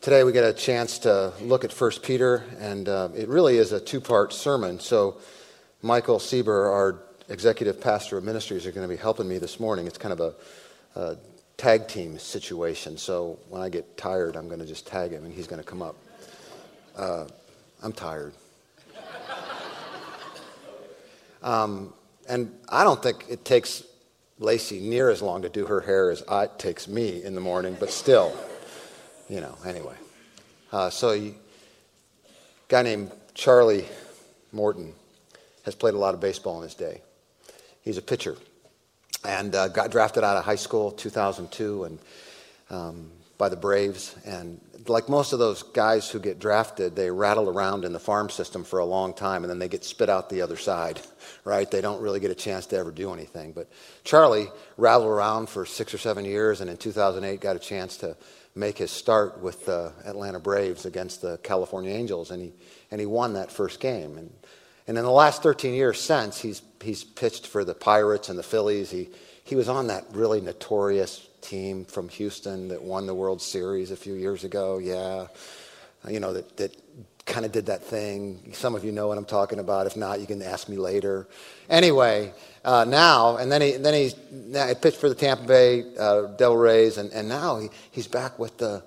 Today we get a chance to look at 1 Peter, and uh, it really is a two part sermon. So, Michael Sieber, our executive pastor of ministries, are going to be helping me this morning. It's kind of a, a tag team situation. So, when I get tired, I'm going to just tag him, and he's going to come up. Uh, I'm tired. Um, and I don't think it takes Lacey near as long to do her hair as it takes me in the morning, but still you know, anyway. Uh, so, a guy named Charlie Morton has played a lot of baseball in his day. He's a pitcher and uh, got drafted out of high school 2002 and um, by the Braves. And like most of those guys who get drafted, they rattle around in the farm system for a long time and then they get spit out the other side, right? They don't really get a chance to ever do anything. But Charlie rattled around for six or seven years and in 2008 got a chance to make his start with the Atlanta Braves against the California Angels, and he, and he won that first game. And, and in the last 13 years since, he's, he's pitched for the Pirates and the Phillies. He, he was on that really notorious team from Houston that won the World Series a few years ago. Yeah. You know, that, that kind of did that thing. Some of you know what I'm talking about. If not, you can ask me later. Anyway, uh, now, and then he, then he, now he pitched for the Tampa Bay uh, Devil Rays, and, and now he, he's back with the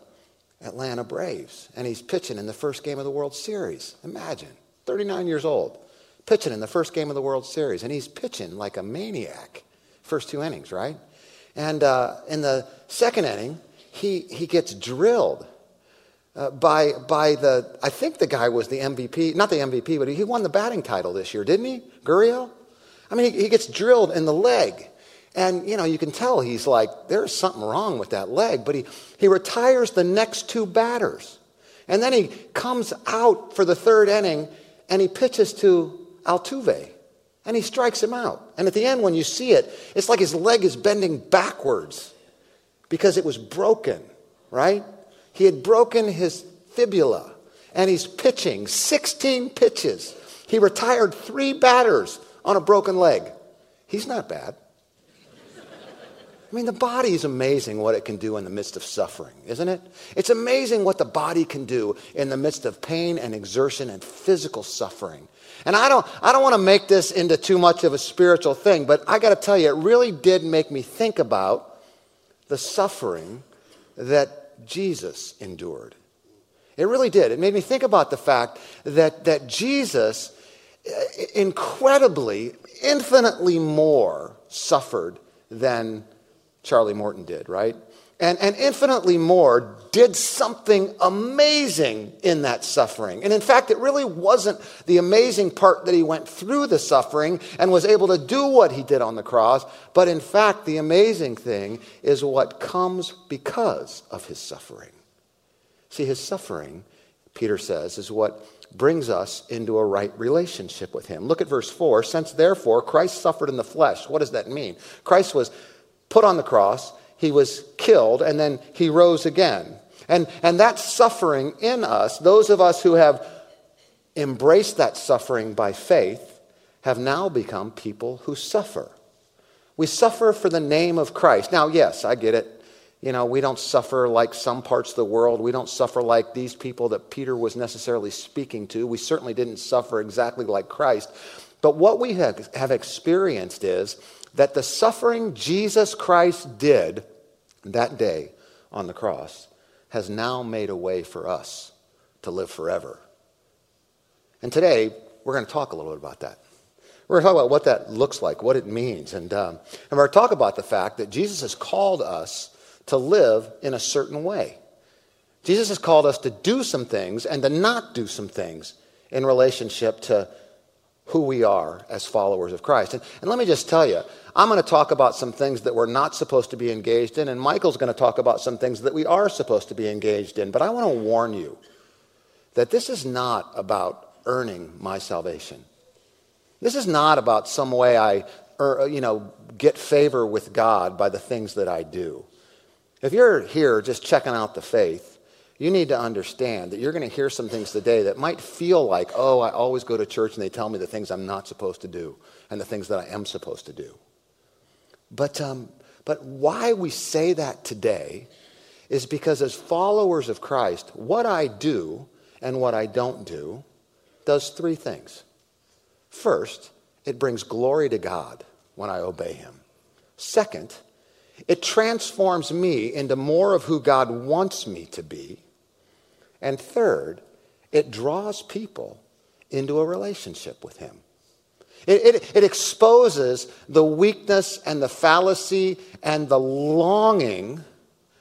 Atlanta Braves, and he's pitching in the first game of the World Series. Imagine, 39 years old, pitching in the first game of the World Series, and he's pitching like a maniac. First two innings, right? And uh, in the second inning, he, he gets drilled uh, by, by the, I think the guy was the MVP, not the MVP, but he won the batting title this year, didn't he? Gurriel? I mean, he, he gets drilled in the leg. And, you know, you can tell he's like, there's something wrong with that leg. But he, he retires the next two batters. And then he comes out for the third inning and he pitches to Altuve. And he strikes him out. And at the end, when you see it, it's like his leg is bending backwards because it was broken, right? He had broken his fibula and he's pitching 16 pitches. He retired three batters on a broken leg. He's not bad. I mean, the body is amazing what it can do in the midst of suffering, isn't it? It's amazing what the body can do in the midst of pain and exertion and physical suffering. And I don't, I don't want to make this into too much of a spiritual thing, but I got to tell you, it really did make me think about the suffering that Jesus endured. It really did. It made me think about the fact that, that Jesus uh, incredibly, infinitely more suffered than Charlie Morton did, right? And, and infinitely more did something amazing in that suffering. And in fact, it really wasn't the amazing part that he went through the suffering and was able to do what he did on the cross, but in fact, the amazing thing is what comes because of his suffering. See, his suffering, Peter says, is what brings us into a right relationship with him. Look at verse 4. Since therefore Christ suffered in the flesh, what does that mean? Christ was put on the cross he was killed, and then he rose again. And, and that suffering in us, those of us who have embraced that suffering by faith, have now become people who suffer. We suffer for the name of Christ. Now, yes, I get it. You know, we don't suffer like some parts of the world. We don't suffer like these people that Peter was necessarily speaking to. We certainly didn't suffer exactly like Christ. But what we have, have experienced is that the suffering Jesus Christ did that day on the cross has now made a way for us to live forever. And today, we're going to talk a little bit about that. We're going to talk about what that looks like, what it means. And, um, and we're going to talk about the fact that Jesus has called us to live in a certain way. Jesus has called us to do some things and to not do some things in relationship to who we are as followers of Christ. And, and let me just tell you, I'm going to talk about some things that we're not supposed to be engaged in, and Michael's going to talk about some things that we are supposed to be engaged in. But I want to warn you that this is not about earning my salvation. This is not about some way I, er, you know, get favor with God by the things that I do. If you're here just checking out the faith, you need to understand that you're going to hear some things today that might feel like, oh, I always go to church and they tell me the things I'm not supposed to do and the things that I am supposed to do. But, um, but why we say that today is because as followers of Christ, what I do and what I don't do does three things. First, it brings glory to God when I obey Him. Second, it transforms me into more of who God wants me to be. And third, it draws people into a relationship with Him. It, it, it, exposes the weakness and the fallacy and the longing,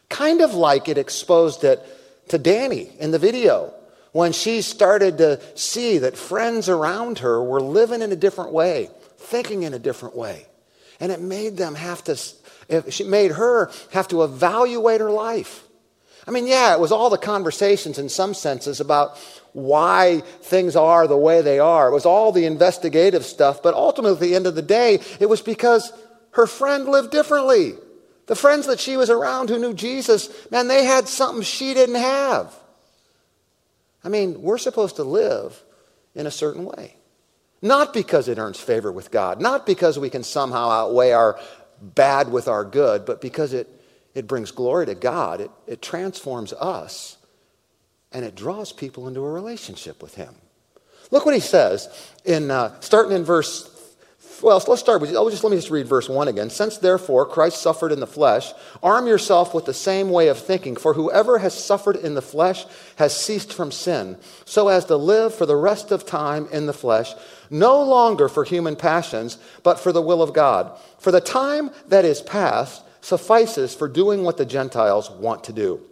kind of like it exposed it to Danny in the video when she started to see that friends around her were living in a different way, thinking in a different way. And it made them have to, it made her have to evaluate her life. I mean, yeah, it was all the conversations in some senses about why things are the way they are. It was all the investigative stuff, but ultimately, at the end of the day, it was because her friend lived differently. The friends that she was around who knew Jesus, man, they had something she didn't have. I mean, we're supposed to live in a certain way. Not because it earns favor with God, not because we can somehow outweigh our bad with our good, but because it, it brings glory to God. It, it transforms us and it draws people into a relationship with Him. Look what he says in uh, starting in verse. Well, let's start with. Oh, just let me just read verse one again. Since therefore Christ suffered in the flesh, arm yourself with the same way of thinking. For whoever has suffered in the flesh has ceased from sin, so as to live for the rest of time in the flesh, no longer for human passions, but for the will of God. For the time that is past suffices for doing what the Gentiles want to do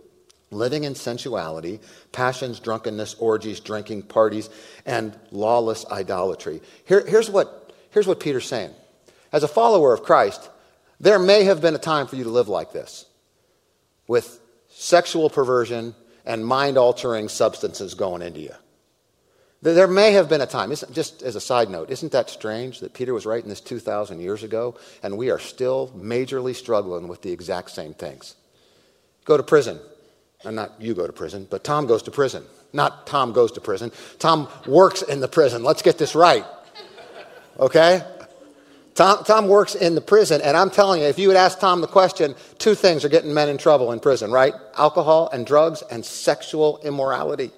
living in sensuality, passions, drunkenness, orgies, drinking, parties, and lawless idolatry. Here, here's, what, here's what Peter's saying. As a follower of Christ, there may have been a time for you to live like this with sexual perversion and mind altering substances going into you. There may have been a time, just as a side note, isn't that strange that Peter was writing this 2,000 years ago and we are still majorly struggling with the exact same things? Go to prison, and not you go to prison, but Tom goes to prison. Not Tom goes to prison. Tom works in the prison. Let's get this right. Okay? Tom, Tom works in the prison, and I'm telling you, if you would ask Tom the question, two things are getting men in trouble in prison, right? Alcohol and drugs and sexual immorality,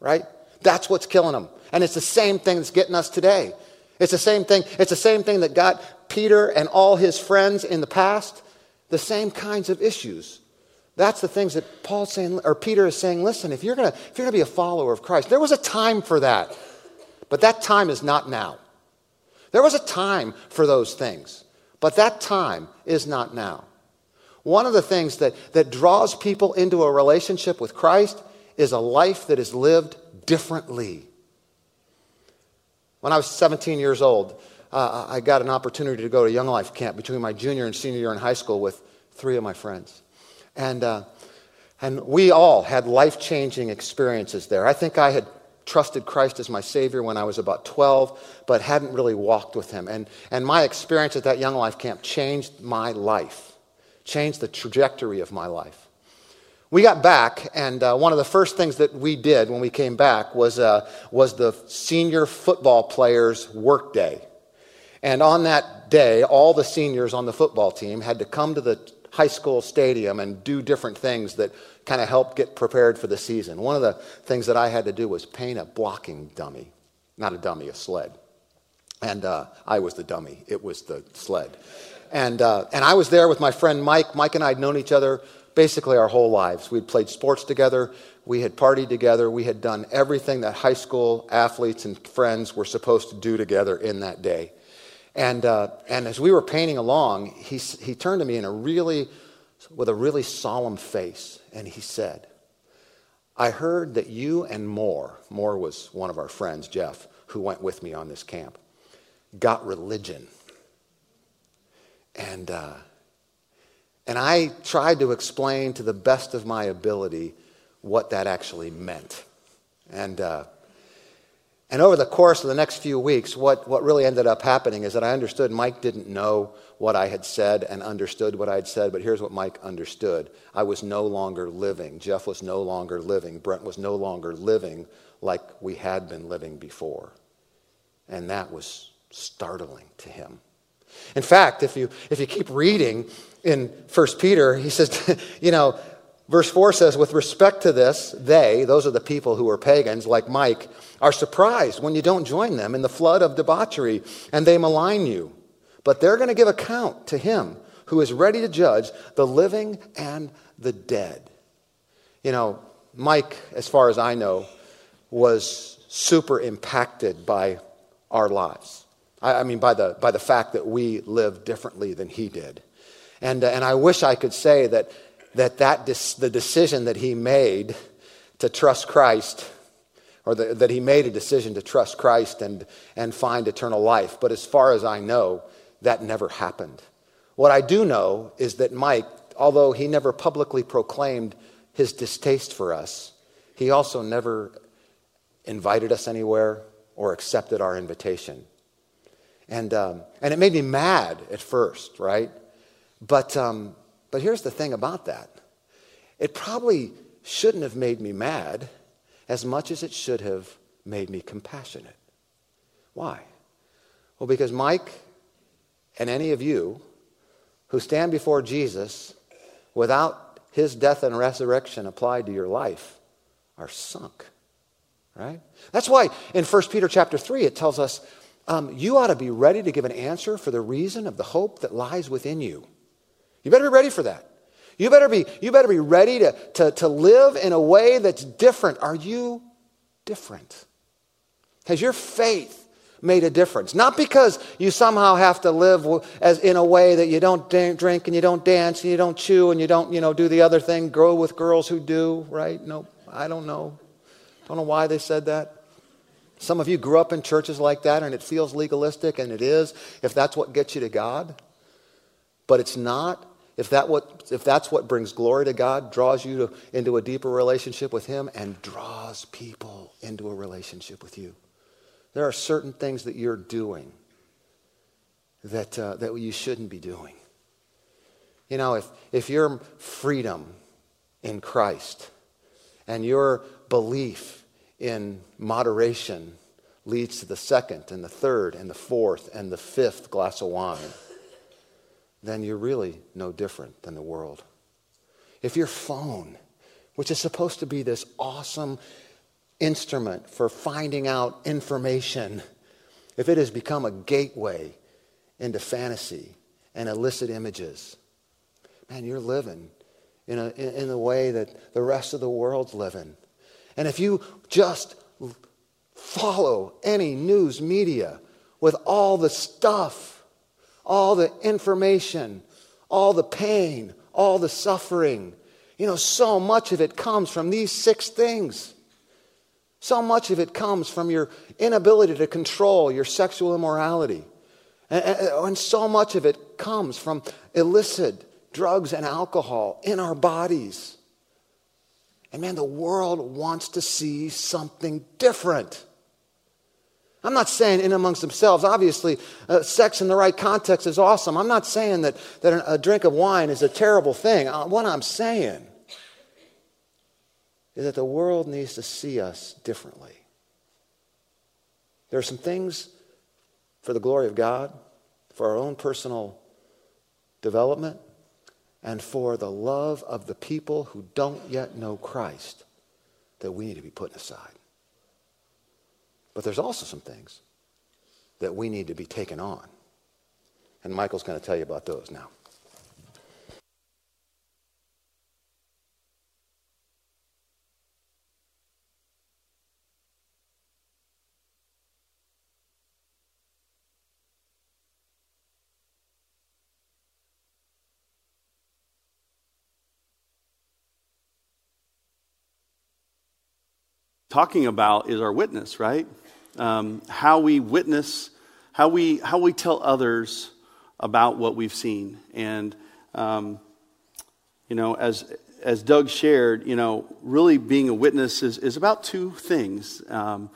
right? That's what's killing them. And it's the same thing that's getting us today. It's the same thing. It's the same thing that got Peter and all his friends in the past. The same kinds of issues. That's the things that Paul's saying, or Peter is saying, listen, if you're gonna, if you're gonna be a follower of Christ, there was a time for that. But that time is not now. There was a time for those things, but that time is not now. One of the things that, that draws people into a relationship with Christ is a life that is lived differently. When I was 17 years old, uh, I got an opportunity to go to Young Life Camp between my junior and senior year in high school with three of my friends. And, uh, and we all had life changing experiences there. I think I had trusted Christ as my Savior when I was about 12, but hadn't really walked with Him. And, and my experience at that Young Life camp changed my life, changed the trajectory of my life. We got back, and uh, one of the first things that we did when we came back was, uh, was the senior football players' work day. And on that day, all the seniors on the football team had to come to the high school stadium and do different things that kind of help get prepared for the season. One of the things that I had to do was paint a blocking dummy, not a dummy, a sled. And uh, I was the dummy, it was the sled. And, uh, and I was there with my friend Mike. Mike and I had known each other basically our whole lives. We'd played sports together, we had partied together, we had done everything that high school athletes and friends were supposed to do together in that day. And, uh, and as we were painting along, he, he turned to me in a really, with a really solemn face, and he said, I heard that you and Moore, Moore was one of our friends, Jeff, who went with me on this camp, got religion. And, uh, and I tried to explain to the best of my ability what that actually meant. And, uh, and over the course of the next few weeks, what, what really ended up happening is that I understood Mike didn't know what I had said and understood what I had said, but here's what Mike understood I was no longer living. Jeff was no longer living. Brent was no longer living like we had been living before. And that was startling to him. In fact, if you, if you keep reading in 1 Peter, he says, you know, Verse 4 says, With respect to this, they, those are the people who are pagans like Mike, are surprised when you don't join them in the flood of debauchery and they malign you. But they're going to give account to him who is ready to judge the living and the dead. You know, Mike, as far as I know, was super impacted by our lives. I, I mean, by the, by the fact that we live differently than he did. And, uh, and I wish I could say that, that, that dis, the decision that he made to trust Christ, or the, that he made a decision to trust Christ and, and find eternal life. But as far as I know, that never happened. What I do know is that Mike, although he never publicly proclaimed his distaste for us, he also never invited us anywhere or accepted our invitation. And, um, and it made me mad at first, right? But, um, but here's the thing about that it probably shouldn't have made me mad as much as it should have made me compassionate. Why? Well, because Mike and any of you who stand before Jesus without his death and resurrection applied to your life are sunk. Right? That's why in 1 Peter chapter 3 it tells us um, you ought to be ready to give an answer for the reason of the hope that lies within you. You better be ready for that. You better be, you better be ready to, to, to live in a way that's different. Are you different? Has your faith made a difference? Not because you somehow have to live as in a way that you don't drink and you don't dance and you don't chew and you don't, you know, do the other thing, grow with girls who do, right? No, I don't know. Don't know why they said that. Some of you grew up in churches like that and it feels legalistic, and it is if that's what gets you to God. But it's not. If, that what, if that's what brings glory to God, draws you to, into a deeper relationship with Him, and draws people into a relationship with you. There are certain things that you're doing that, uh, that you shouldn't be doing. You know, if, if your freedom in Christ and your belief in moderation leads to the second and the third and the fourth and the fifth glass of wine, then you're really no different than the world. If your phone, which is supposed to be this awesome instrument for finding out information, if it has become a gateway into fantasy and illicit images, man, you're living in, a, in, the way that the rest of the world's living. And if you just follow any news media with all the stuff, all the information, all the pain, all the suffering, you know, so much of it comes from these six things. So much of it comes from your inability to control your sexual immorality. And, so much of it comes from illicit drugs and alcohol in our bodies. And man, the world wants to see something different. I'm not saying in amongst themselves. Obviously, uh, sex in the right context is awesome. I'm not saying that, that a drink of wine is a terrible thing. Uh, what I'm saying is that the world needs to see us differently. There are some things for the glory of God, for our own personal development, and for the love of the people who don't yet know Christ that we need to be putting aside. But there's also some things that we need to be taken on. And Michael's going to tell you about those now. Talking about is our witness, right? Um, how we witness, how we, how we tell others about what we've seen. And, um, you know, as, as Doug shared, you know, really being a witness is, is about two things. Um,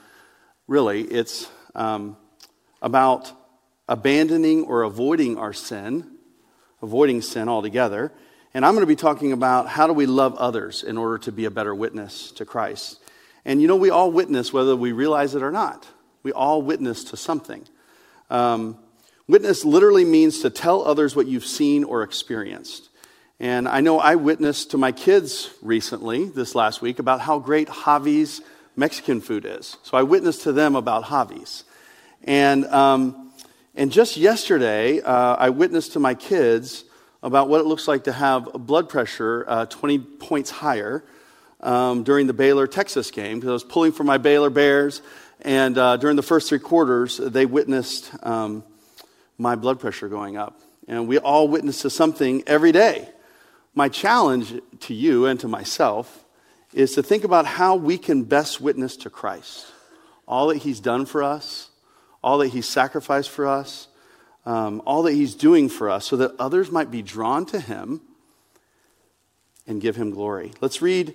really, it's um, about abandoning or avoiding our sin, avoiding sin altogether. And I'm going to be talking about how do we love others in order to be a better witness to Christ. And you know, we all witness whether we realize it or not. We all witness to something. Um, witness literally means to tell others what you've seen or experienced. And I know I witnessed to my kids recently, this last week, about how great Javi's Mexican food is. So I witnessed to them about Javi's. And, um, and just yesterday, uh, I witnessed to my kids about what it looks like to have blood pressure uh, 20 points higher um, during the Baylor Texas game because I was pulling for my Baylor Bears. And uh, during the first three quarters, they witnessed um, my blood pressure going up. And we all witness to something every day. My challenge to you and to myself is to think about how we can best witness to Christ. All that He's done for us, all that He's sacrificed for us, um, all that He's doing for us, so that others might be drawn to Him and give Him glory. Let's read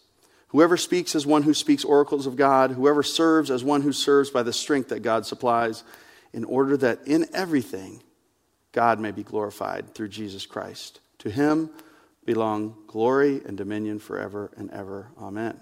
Whoever speaks as one who speaks oracles of God, whoever serves as one who serves by the strength that God supplies, in order that in everything God may be glorified through Jesus Christ. To him belong glory and dominion forever and ever. Amen.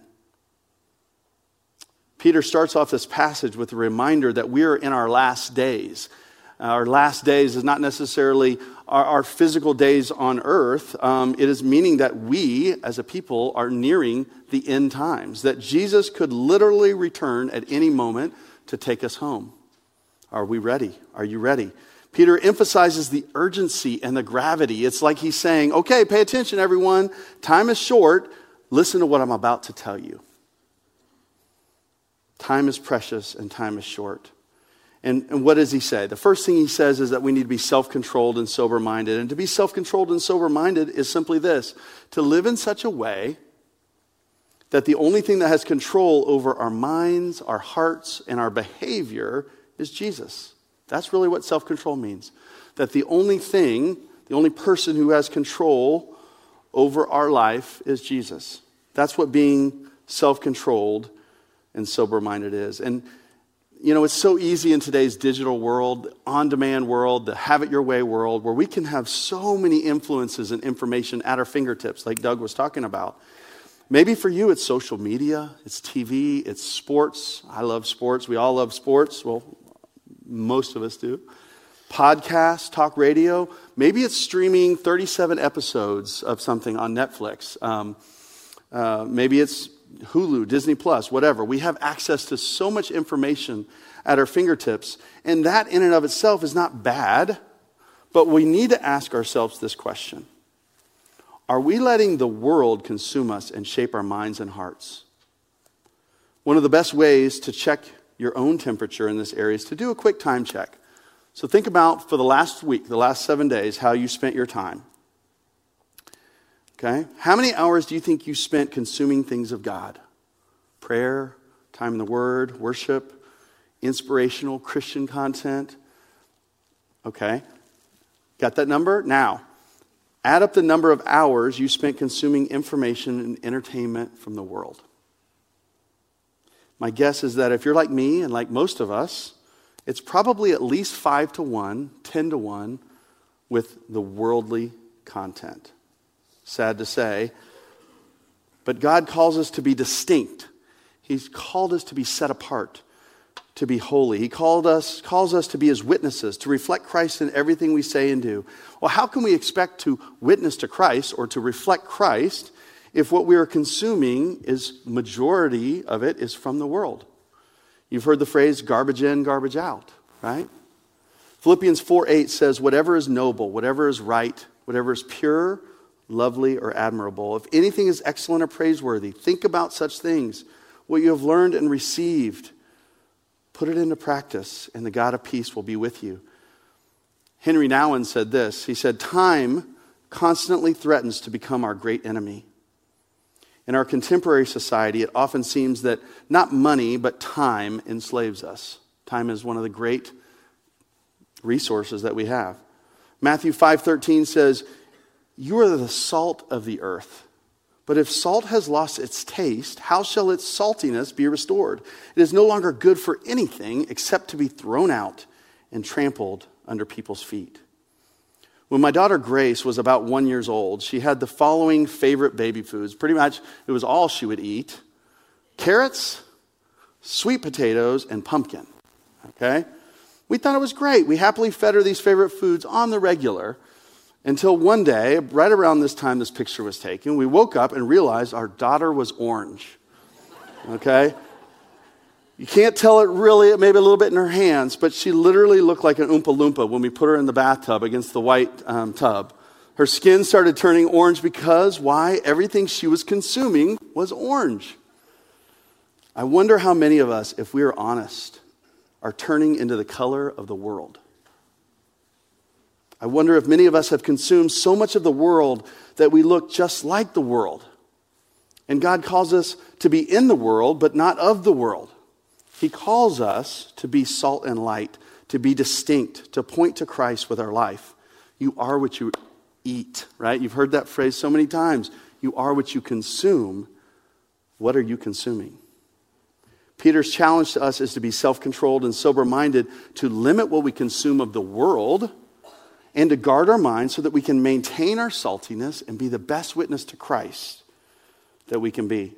Peter starts off this passage with a reminder that we are in our last days. Our last days is not necessarily our, our physical days on earth. Um, it is meaning that we, as a people, are nearing the end times, that Jesus could literally return at any moment to take us home. Are we ready? Are you ready? Peter emphasizes the urgency and the gravity. It's like he's saying, okay, pay attention, everyone. Time is short. Listen to what I'm about to tell you. Time is precious and time is short. And, and what does he say? The first thing he says is that we need to be self controlled and sober minded. And to be self controlled and sober minded is simply this to live in such a way that the only thing that has control over our minds, our hearts, and our behavior is Jesus. That's really what self control means. That the only thing, the only person who has control over our life is Jesus. That's what being self controlled and sober minded is. And, you know, it's so easy in today's digital world, on demand world, the have it your way world, where we can have so many influences and information at our fingertips, like Doug was talking about. Maybe for you, it's social media, it's TV, it's sports. I love sports. We all love sports. Well, most of us do. Podcast, talk radio. Maybe it's streaming 37 episodes of something on Netflix. Um, uh, maybe it's Hulu, Disney Plus, whatever. We have access to so much information at our fingertips. And that, in and of itself, is not bad. But we need to ask ourselves this question Are we letting the world consume us and shape our minds and hearts? One of the best ways to check your own temperature in this area is to do a quick time check. So think about for the last week, the last seven days, how you spent your time. Okay? How many hours do you think you spent consuming things of God? Prayer, time in the Word, worship, inspirational Christian content? Okay? Got that number? Now, add up the number of hours you spent consuming information and entertainment from the world. My guess is that if you're like me and like most of us, it's probably at least 5 to 1, 10 to 1 with the worldly content. Sad to say. But God calls us to be distinct. He's called us to be set apart, to be holy. He called us, calls us to be his witnesses, to reflect Christ in everything we say and do. Well, how can we expect to witness to Christ or to reflect Christ if what we are consuming is majority of it is from the world. You've heard the phrase garbage in, garbage out, right? Philippians 4 8 says, Whatever is noble, whatever is right, whatever is pure, lovely, or admirable, if anything is excellent or praiseworthy, think about such things. What you have learned and received, put it into practice, and the God of peace will be with you. Henry Nouwen said this He said, Time constantly threatens to become our great enemy. In our contemporary society, it often seems that not money, but time enslaves us. Time is one of the great resources that we have. Matthew 5:13 says, "You are the salt of the earth. But if salt has lost its taste, how shall its saltiness be restored? It is no longer good for anything except to be thrown out and trampled under people's feet. When my daughter Grace was about one years old, she had the following favorite baby foods. Pretty much, it was all she would eat carrots, sweet potatoes, and pumpkin. Okay? We thought it was great. We happily fed her these favorite foods on the regular until one day, right around this time this picture was taken, we woke up and realized our daughter was orange. Okay? You can't tell it really, maybe a little bit in her hands, but she literally looked like an Oompa Loompa when we put her in the bathtub against the white um, tub. Her skin started turning orange because why? Everything she was consuming was orange. I wonder how many of us, if we are honest, are turning into the color of the world. I wonder if many of us have consumed so much of the world that we look just like the world. And God calls us to be in the world, but not of the world. He calls us to be salt and light, to be distinct, to point to Christ with our life. You are what you eat, right? You've heard that phrase so many times. You are what you consume. What are you consuming? Peter's challenge to us is to be self controlled and sober minded, to limit what we consume of the world, and to guard our minds so that we can maintain our saltiness and be the best witness to Christ that we can be.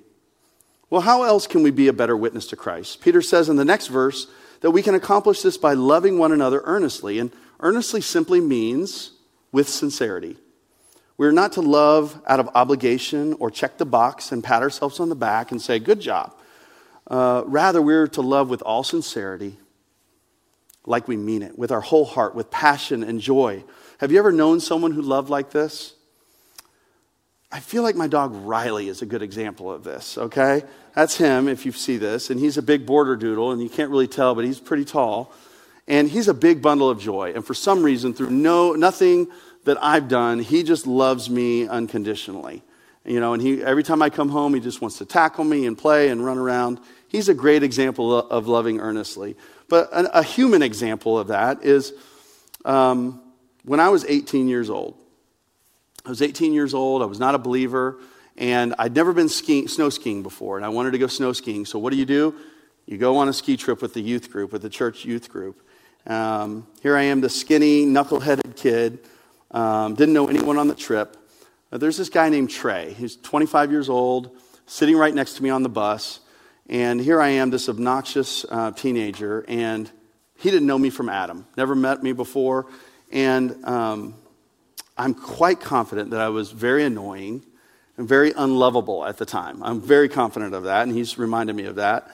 Well, how else can we be a better witness to Christ? Peter says in the next verse that we can accomplish this by loving one another earnestly. And earnestly simply means with sincerity. We're not to love out of obligation or check the box and pat ourselves on the back and say, good job. Uh, rather, we're to love with all sincerity, like we mean it, with our whole heart, with passion and joy. Have you ever known someone who loved like this? I feel like my dog Riley is a good example of this, okay? That's him, if you see this. And he's a big border doodle, and you can't really tell, but he's pretty tall. And he's a big bundle of joy. And for some reason, through no, nothing that I've done, he just loves me unconditionally. You know, and he, every time I come home, he just wants to tackle me and play and run around. He's a great example of loving earnestly. But a, human example of that is um, when I was 18 years old. I was 18 years old. I was not a believer. And I'd never been skiing, snow skiing before. And I wanted to go snow skiing. So what do you do? You go on a ski trip with the youth group, with the church youth group. Um, here I am, the skinny, knuckle-headed kid. Um, didn't know anyone on the trip. There's this guy named Trey. He's 25 years old, sitting right next to me on the bus. And here I am, this obnoxious uh, teenager. And he didn't know me from Adam, never met me before. And um, I'm quite confident that I was very annoying and very unlovable at the time. I'm very confident of that, and he's reminded me of that.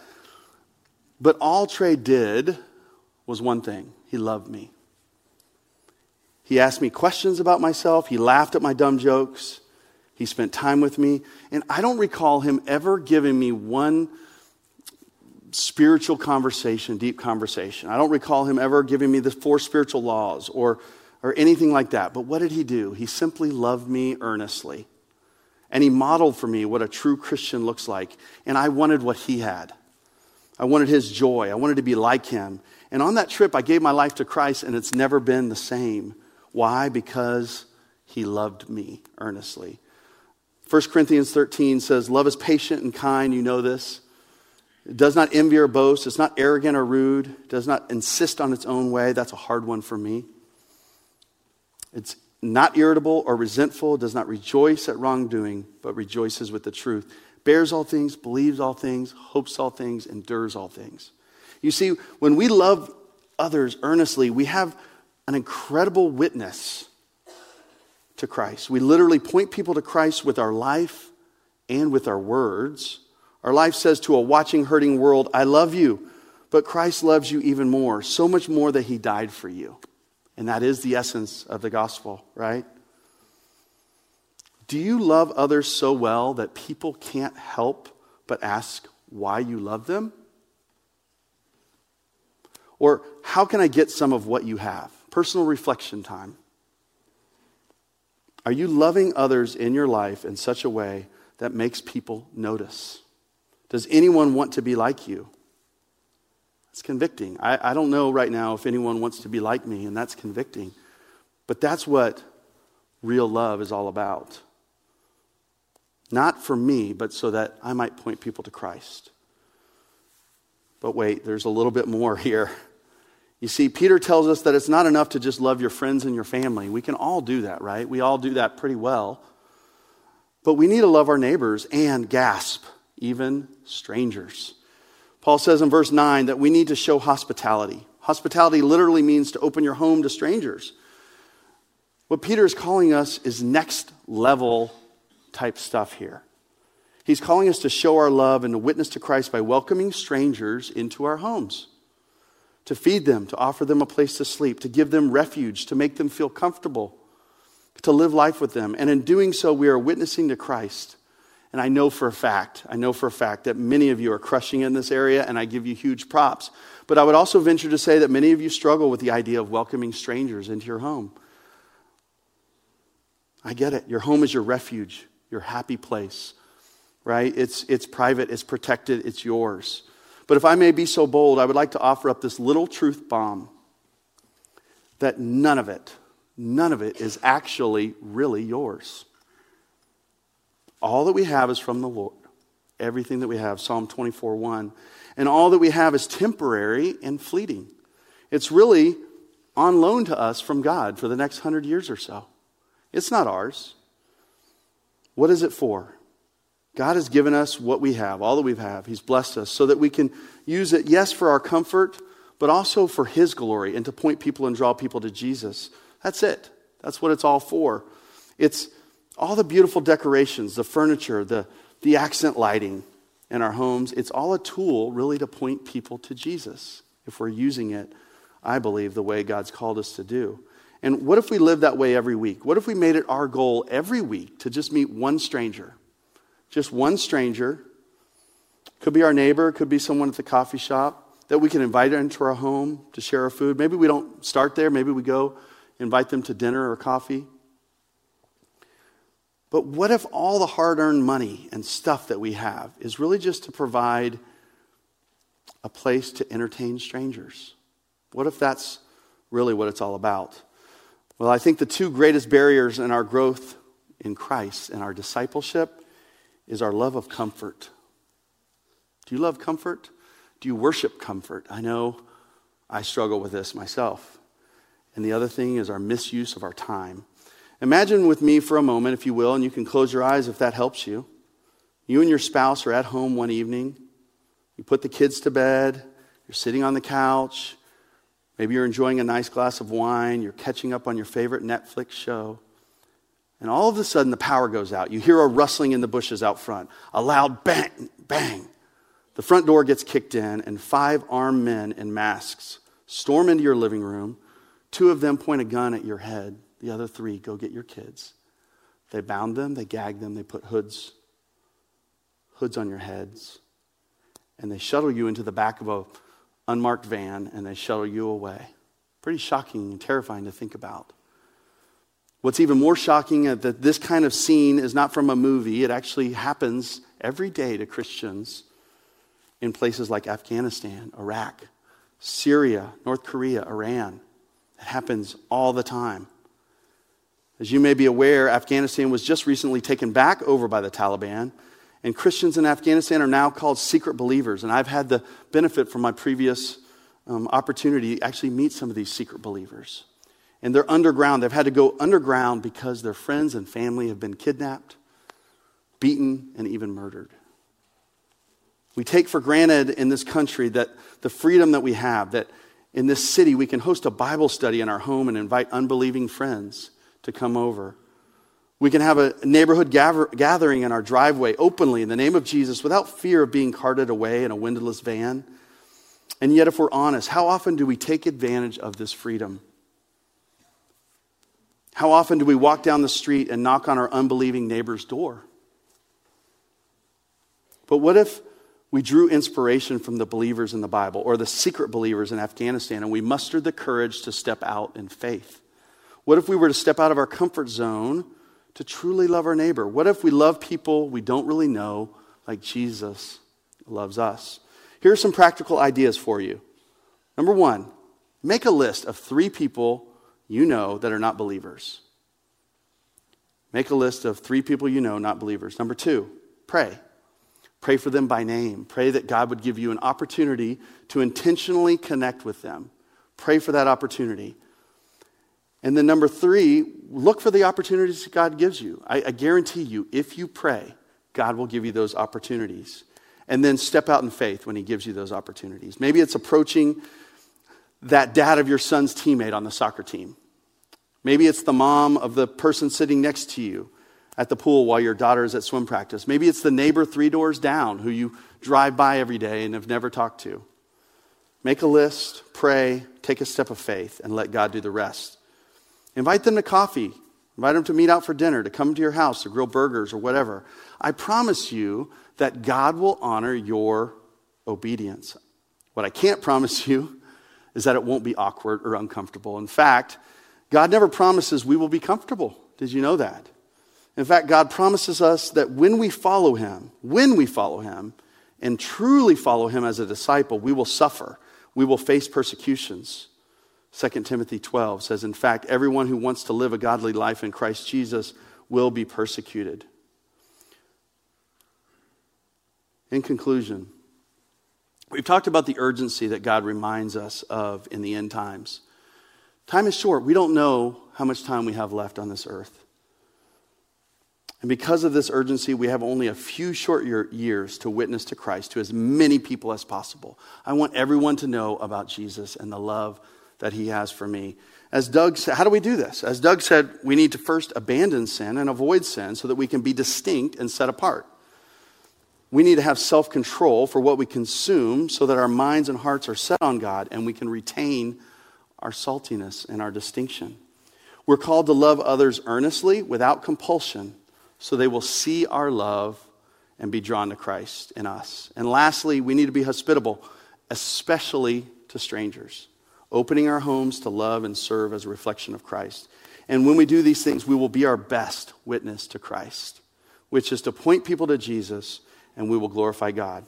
But all Trey did was one thing he loved me. He asked me questions about myself, he laughed at my dumb jokes, he spent time with me, and I don't recall him ever giving me one spiritual conversation, deep conversation. I don't recall him ever giving me the four spiritual laws or or anything like that. But what did he do? He simply loved me earnestly. And he modeled for me what a true Christian looks like. And I wanted what he had. I wanted his joy. I wanted to be like him. And on that trip, I gave my life to Christ, and it's never been the same. Why? Because he loved me earnestly. 1 Corinthians 13 says, Love is patient and kind. You know this. It does not envy or boast. It's not arrogant or rude. Does not insist on its own way. That's a hard one for me. It's not irritable or resentful, does not rejoice at wrongdoing, but rejoices with the truth, bears all things, believes all things, hopes all things, endures all things. You see, when we love others earnestly, we have an incredible witness to Christ. We literally point people to Christ with our life and with our words. Our life says to a watching, hurting world, I love you, but Christ loves you even more, so much more that he died for you. And that is the essence of the gospel, right? Do you love others so well that people can't help but ask why you love them? Or how can I get some of what you have? Personal reflection time. Are you loving others in your life in such a way that makes people notice? Does anyone want to be like you? It's convicting. I, I don't know right now if anyone wants to be like me, and that's convicting. But that's what real love is all about. Not for me, but so that I might point people to Christ. But wait, there's a little bit more here. You see, Peter tells us that it's not enough to just love your friends and your family. We can all do that, right? We all do that pretty well. But we need to love our neighbors and gasp, even strangers. Paul says in verse 9 that we need to show hospitality. Hospitality literally means to open your home to strangers. What Peter is calling us is next level type stuff here. He's calling us to show our love and to witness to Christ by welcoming strangers into our homes, to feed them, to offer them a place to sleep, to give them refuge, to make them feel comfortable, to live life with them. And in doing so, we are witnessing to Christ. And I know for a fact, I know for a fact that many of you are crushing in this area, and I give you huge props. But I would also venture to say that many of you struggle with the idea of welcoming strangers into your home. I get it. Your home is your refuge, your happy place right? It's, it's private, it's protected, it's yours. But if I may be so bold, I would like to offer up this little truth bomb that none of it, none of it is actually really yours. All that we have is from the Lord. Everything that we have, Psalm 24 1. And all that we have is temporary and fleeting. It's really on loan to us from God for the next hundred years or so. It's not ours. What is it for? God has given us what we have, all that we have. He's blessed us so that we can use it, yes, for our comfort, but also for His glory and to point people and draw people to Jesus. That's it. That's what it's all for. It's all the beautiful decorations, the furniture, the, the accent lighting in our homes. It's all a tool, really, to point people to Jesus if we're using it, I believe, the way God's called us to do. And what if we lived that way every week? What if we made it our goal every week to just meet one stranger? just one stranger, could be our neighbor, could be someone at the coffee shop, that we can invite into our home to share our food. Maybe we don't start there, maybe we go invite them to dinner or coffee. But what if all the hard earned money and stuff that we have is really just to provide a place to entertain strangers? What if that's really what it's all about? Well, I think the two greatest barriers in our growth in Christ and our discipleship is our love of comfort. Do you love comfort? Do you worship comfort? I know I struggle with this myself. And the other thing is our misuse of our time. Imagine with me for a moment, if you will, and you can close your eyes if that helps you. You and your spouse are at home one evening. You put the kids to bed. You're sitting on the couch. Maybe you're enjoying a nice glass of wine. You're catching up on your favorite Netflix show. And all of a sudden, the power goes out. You hear a rustling in the bushes out front, a loud bang, bang. The front door gets kicked in, and five armed men in masks storm into your living room. Two of them point a gun at your head, the other three go get your kids. They bound them, they gagged them, they put hoods, hoods on your heads, and they shuttle you into the back of a unmarked van and they shuttle you away. Pretty shocking and terrifying to think about. What's even more shocking is that this kind of scene is not from a movie. It actually happens every day to Christians in places like Afghanistan, Iraq, Syria, North Korea, Iran. It happens all the time. As you may be aware, Afghanistan was just recently taken back over by the Taliban, and Christians in Afghanistan are now called secret believers. And I've had the benefit from my previous um, opportunity to actually meet some of these secret believers and they're underground. They've had to go underground because their friends and family have been kidnapped, beaten, and even murdered. We take for granted in this country that the freedom that we have, that in this city we can host a Bible study in our home and invite unbelieving friends to come over. We can have a neighborhood gather- gathering in our driveway openly in the name of Jesus without fear of being carted away in a windowless van. And yet, if we're honest, how often do we take advantage of this freedom? How often do we walk down the street and knock on our unbelieving neighbor's door? But what if we drew inspiration from the believers in the Bible or the secret believers in Afghanistan and we mustered the courage to step out in faith? What if we were to step out of our comfort zone to truly love our neighbor? What if we love people we don't really know like Jesus loves us? Here are some practical ideas for you. Number one, make a list of three people you know that are not believers. Make a list of three people you know, not believers. Number two, pray. Pray for them by name. Pray that God would give you an opportunity to intentionally connect with them. Pray for that opportunity. And then, number three, look for the opportunities God gives you. I, I, guarantee you, if you pray, God will give you those opportunities. And then step out in faith when He gives you those opportunities. Maybe it's approaching that dad of your son's teammate on the soccer team. Maybe it's the mom of the person sitting next to you at the pool while your daughter is at swim practice. Maybe it's the neighbor three doors down who you drive by every day and have never talked to. Make a list, pray, take a step of faith, and let God do the rest. Invite them to coffee. Invite them to meet out for dinner, to come to your house, to grill burgers or whatever. I promise you that God will honor your obedience. What I can't promise you is that it won't be awkward or uncomfortable. In fact, God never promises we will be comfortable. Did you know that? In fact, God promises us that when we follow Him, when we follow Him, and truly follow Him as a disciple, we will suffer. We will face persecutions. 2 Timothy 12 says, In fact, everyone who wants to live a godly life in Christ Jesus will be persecuted. In conclusion, we've talked about the urgency that God reminds us of in the end times. Time is short. We don't know how much time we have left on this earth. And because of this urgency, we have only a few short years to witness to Christ to as many people as possible. I want everyone to know about Jesus and the love that he has for me. As Doug said, how do we do this? As Doug said, we need to first abandon sin and avoid sin so that we can be distinct and set apart. We need to have self control for what we consume so that our minds and hearts are set on God and we can retain our saltiness and our distinction. We're called to love others earnestly without compulsion so they will see our love and be drawn to Christ in us. And lastly, we need to be hospitable, especially to strangers, opening our homes to love and serve as a reflection of Christ. And when we do these things, we will be our best witness to Christ, which is to point people to Jesus and we will glorify God.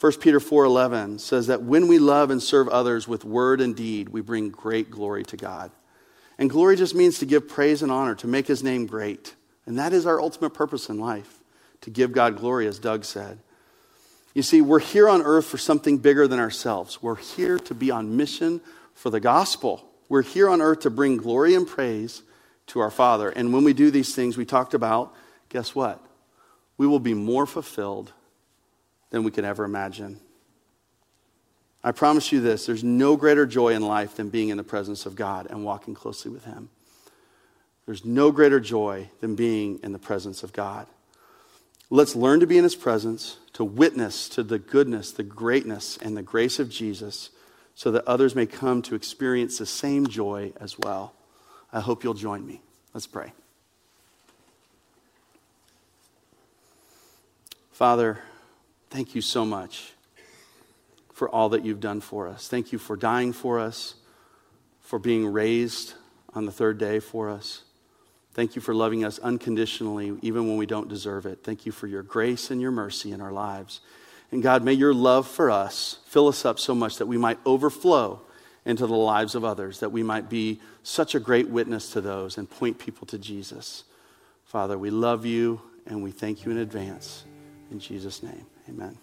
1 Peter 4:11 says that when we love and serve others with word and deed, we bring great glory to God. And glory just means to give praise and honor, to make his name great. And that is our ultimate purpose in life to give God glory, as Doug said. You see, we're here on earth for something bigger than ourselves. We're here to be on mission for the gospel. We're here on earth to bring glory and praise to our Father. And when we do these things we talked about, guess what? We will be more fulfilled than we could ever imagine. I promise you this there's no greater joy in life than being in the presence of God and walking closely with Him. There's no greater joy than being in the presence of God. Let's learn to be in his presence, to witness to the goodness, the greatness, and the grace of Jesus so that others may come to experience the same joy as well. I hope you'll join me. Let's pray. Father, thank you so much for all that you've done for us. Thank you for dying for us, for being raised on the third day for us. Thank you for loving us unconditionally, even when we don't deserve it. Thank you for your grace and your mercy in our lives. And God, may your love for us fill us up so much that we might overflow into the lives of others, that we might be such a great witness to those and point people to Jesus. Father, we love you and we thank you in advance. In Jesus' name, amen.